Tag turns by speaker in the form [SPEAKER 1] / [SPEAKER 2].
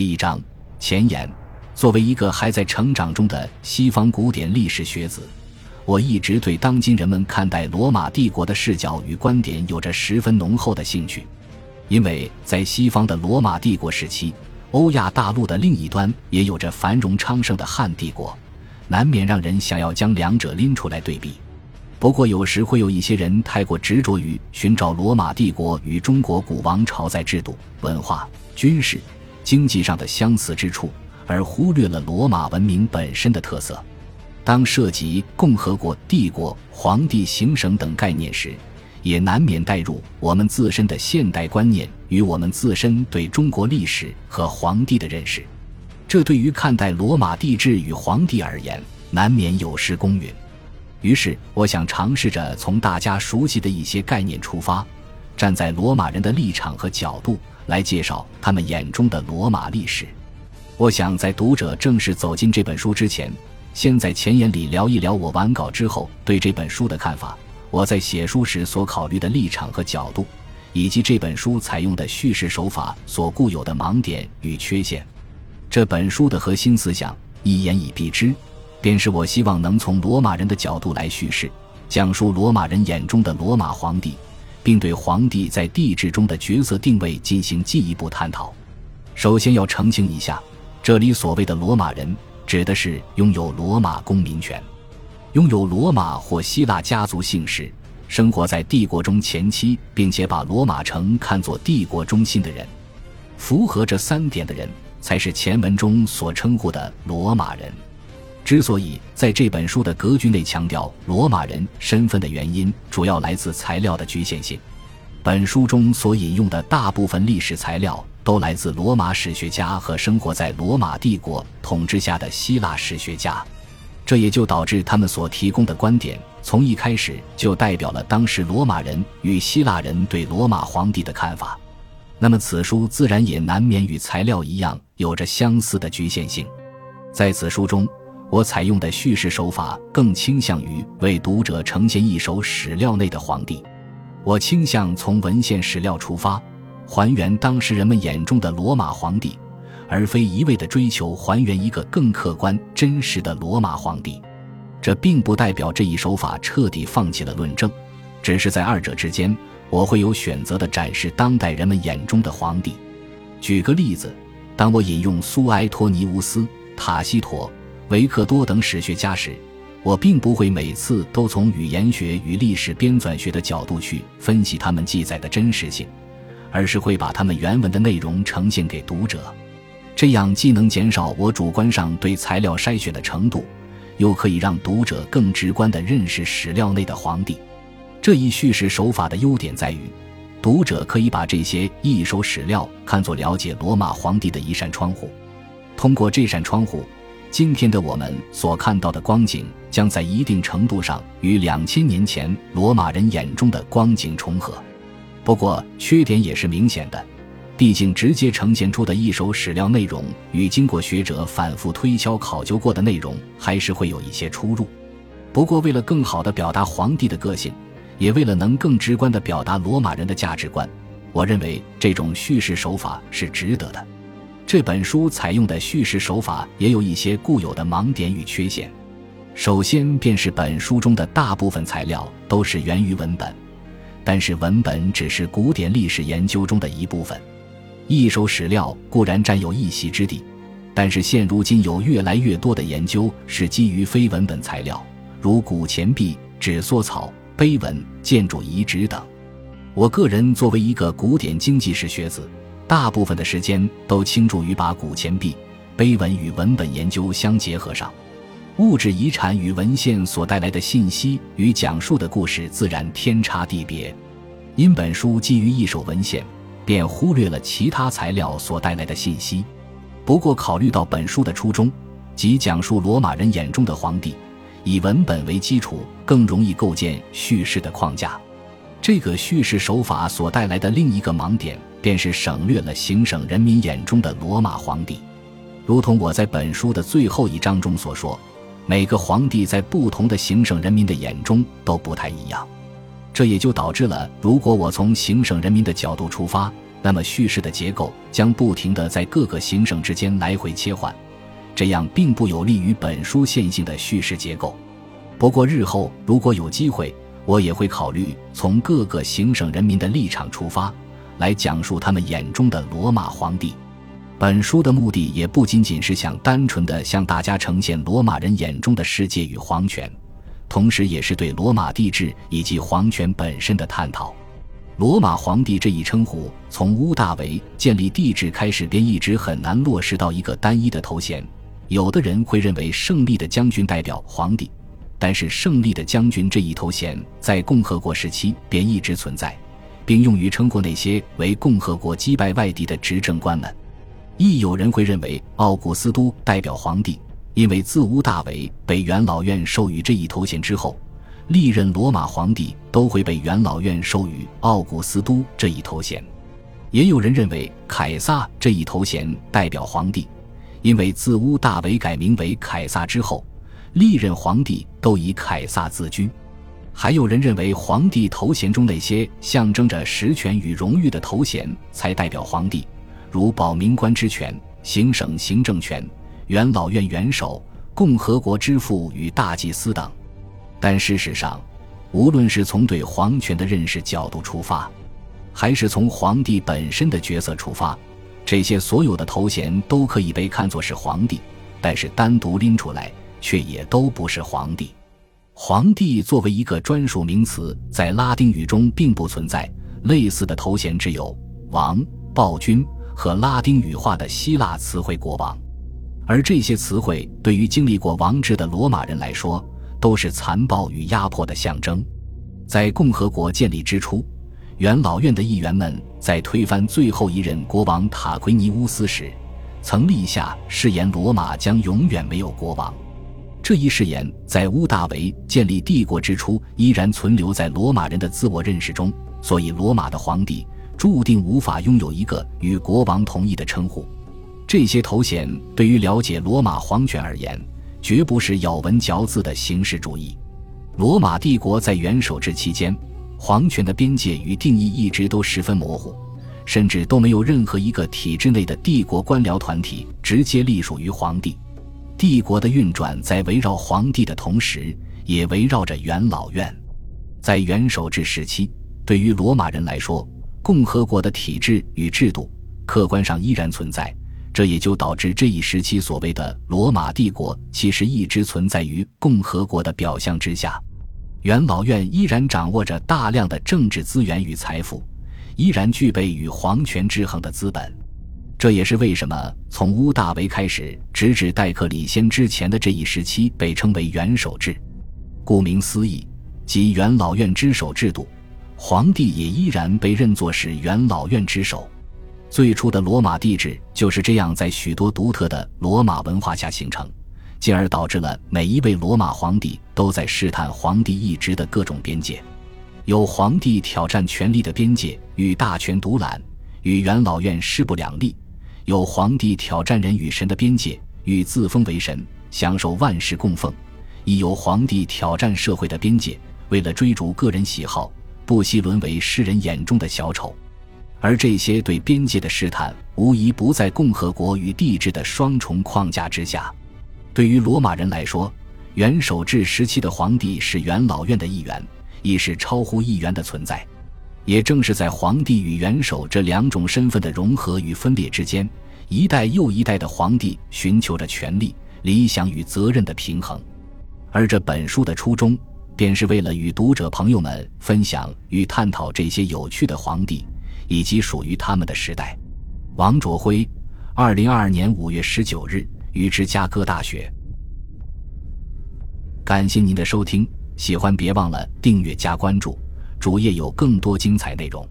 [SPEAKER 1] 第一章前言。作为一个还在成长中的西方古典历史学子，我一直对当今人们看待罗马帝国的视角与观点有着十分浓厚的兴趣，因为在西方的罗马帝国时期，欧亚大陆的另一端也有着繁荣昌盛的汉帝国，难免让人想要将两者拎出来对比。不过，有时会有一些人太过执着于寻找罗马帝国与中国古王朝在制度、文化、军事。经济上的相似之处，而忽略了罗马文明本身的特色。当涉及共和国、帝国、皇帝、行省等概念时，也难免带入我们自身的现代观念与我们自身对中国历史和皇帝的认识。这对于看待罗马帝制与皇帝而言，难免有失公允。于是，我想尝试着从大家熟悉的一些概念出发，站在罗马人的立场和角度。来介绍他们眼中的罗马历史。我想在读者正式走进这本书之前，先在前言里聊一聊我完稿之后对这本书的看法，我在写书时所考虑的立场和角度，以及这本书采用的叙事手法所固有的盲点与缺陷。这本书的核心思想一言以蔽之，便是我希望能从罗马人的角度来叙事，讲述罗马人眼中的罗马皇帝。并对皇帝在帝制中的角色定位进行进一步探讨。首先要澄清一下，这里所谓的罗马人，指的是拥有罗马公民权、拥有罗马或希腊家族姓氏、生活在帝国中前期，并且把罗马城看作帝国中心的人。符合这三点的人，才是前文中所称呼的罗马人。之所以在这本书的格局内强调罗马人身份的原因，主要来自材料的局限性。本书中所引用的大部分历史材料都来自罗马史学家和生活在罗马帝国统治下的希腊史学家，这也就导致他们所提供的观点从一开始就代表了当时罗马人与希腊人对罗马皇帝的看法。那么，此书自然也难免与材料一样有着相似的局限性。在此书中。我采用的叙事手法更倾向于为读者呈现一手史料内的皇帝。我倾向从文献史料出发，还原当时人们眼中的罗马皇帝，而非一味地追求还原一个更客观真实的罗马皇帝。这并不代表这一手法彻底放弃了论证，只是在二者之间，我会有选择地展示当代人们眼中的皇帝。举个例子，当我引用苏埃托尼乌斯、塔西佗。维克多等史学家时，我并不会每次都从语言学与历史编纂学的角度去分析他们记载的真实性，而是会把他们原文的内容呈现给读者。这样既能减少我主观上对材料筛选的程度，又可以让读者更直观地认识史料内的皇帝。这一叙事手法的优点在于，读者可以把这些一手史料看作了解罗马皇帝的一扇窗户，通过这扇窗户。今天的我们所看到的光景，将在一定程度上与两千年前罗马人眼中的光景重合。不过，缺点也是明显的，毕竟直接呈现出的一手史料内容与经过学者反复推敲考究过的内容，还是会有一些出入。不过，为了更好地表达皇帝的个性，也为了能更直观地表达罗马人的价值观，我认为这种叙事手法是值得的。这本书采用的叙事手法也有一些固有的盲点与缺陷。首先，便是本书中的大部分材料都是源于文本，但是文本只是古典历史研究中的一部分。一手史料固然占有一席之地，但是现如今有越来越多的研究是基于非文本材料，如古钱币、纸缩草、碑文、建筑遗址等。我个人作为一个古典经济史学子。大部分的时间都倾注于把古钱币、碑文与文本研究相结合上，物质遗产与文献所带来的信息与讲述的故事自然天差地别。因本书基于一手文献，便忽略了其他材料所带来的信息。不过，考虑到本书的初衷，即讲述罗马人眼中的皇帝，以文本为基础，更容易构建叙事的框架。这个叙事手法所带来的另一个盲点。便是省略了行省人民眼中的罗马皇帝，如同我在本书的最后一章中所说，每个皇帝在不同的行省人民的眼中都不太一样。这也就导致了，如果我从行省人民的角度出发，那么叙事的结构将不停地在各个行省之间来回切换，这样并不有利于本书线性的叙事结构。不过日后如果有机会，我也会考虑从各个行省人民的立场出发，来讲述他们眼中的罗马皇帝。本书的目的也不仅仅是想单纯的向大家呈现罗马人眼中的世界与皇权，同时也是对罗马帝制以及皇权本身的探讨。罗马皇帝这一称呼，从屋大维建立帝制开始，便一直很难落实到一个单一的头衔。有的人会认为胜利的将军代表皇帝，但是胜利的将军这一头衔在共和国时期便一直存在，并用于称呼那些为共和国击败外敌的执政官们。亦有人会认为奥古斯都代表皇帝，因为自屋大维被元老院授予这一头衔之后。历任罗马皇帝都会被元老院授予奥古斯都这一头衔，也有人认为凯撒这一头衔代表皇帝，因为自屋大维改名为凯撒之后，历任皇帝都以凯撒自居。还有人认为皇帝头衔中那些象征着实权与荣誉的头衔才代表皇帝，如保民官之权、行省行政权、元老院元首、共和国之父与大祭司等。但事实上，无论是从对皇权的认识角度出发，还是从皇帝本身的角色出发，这些所有的头衔都可以被看作是皇帝，但是单独拎出来却也都不是皇帝。皇帝作为一个专属名词，在拉丁语中并不存在，类似的头衔只有王、暴君和拉丁语化的希腊词汇国王，而这些词汇对于经历过王制的罗马人来说。都是残暴与压迫的象征。在共和国建立之初，元老院的议员们在推翻最后一任国王塔奎尼乌斯时，曾立下誓言：罗马将永远没有国王。这一誓言在屋大维建立帝国之初依然存留在罗马人的自我认识中，所以罗马的皇帝注定无法拥有一个与国王同一的称呼。这些头衔对于了解罗马皇权而言。绝不是咬文嚼字的形式主义。罗马帝国在元首制期间，皇权的边界与定义一直都十分模糊，甚至都没有任何一个体制内的帝国官僚团体直接隶属于皇帝。帝国的运转在围绕皇帝的同时，也围绕着元老院。在元首制时期，对于罗马人来说，共和国的体制与制度客观上依然存在。这也就导致这一时期所谓的罗马帝国，其实一直存在于共和国的表象之下。元老院依然掌握着大量的政治资源与财富，依然具备与皇权制衡的资本。这也是为什么从屋大维开始，直至戴克里先之前的这一时期被称为元首制。顾名思义，即元老院之首制度，皇帝也依然被认作是元老院之首。最初的罗马帝制就是这样，在许多独特的罗马文化下形成，进而导致了每一位罗马皇帝都在试探皇帝一职的各种边界。有皇帝挑战权力的边界，与大权独揽，与元老院势不两立；有皇帝挑战人与神的边界，与自封为神，享受万事供奉；亦有皇帝挑战社会的边界，为了追逐个人喜好，不惜沦为世人眼中的小丑。而这些对边界的试探，无疑不在共和国与帝制的双重框架之下。对于罗马人来说，元首制时期的皇帝是元老院的一员，亦是超乎一员的存在。也正是在皇帝与元首这两种身份的融合与分裂之间，一代又一代的皇帝寻求着权力、理想与责任的平衡。而这本书的初衷，便是为了与读者朋友们分享与探讨这些有趣的皇帝。以及属于他们的时代。王卓辉，二零二二年五月十九日于芝加哥大学。感谢您的收听，喜欢别忘了订阅加关注，主页有更多精彩内容。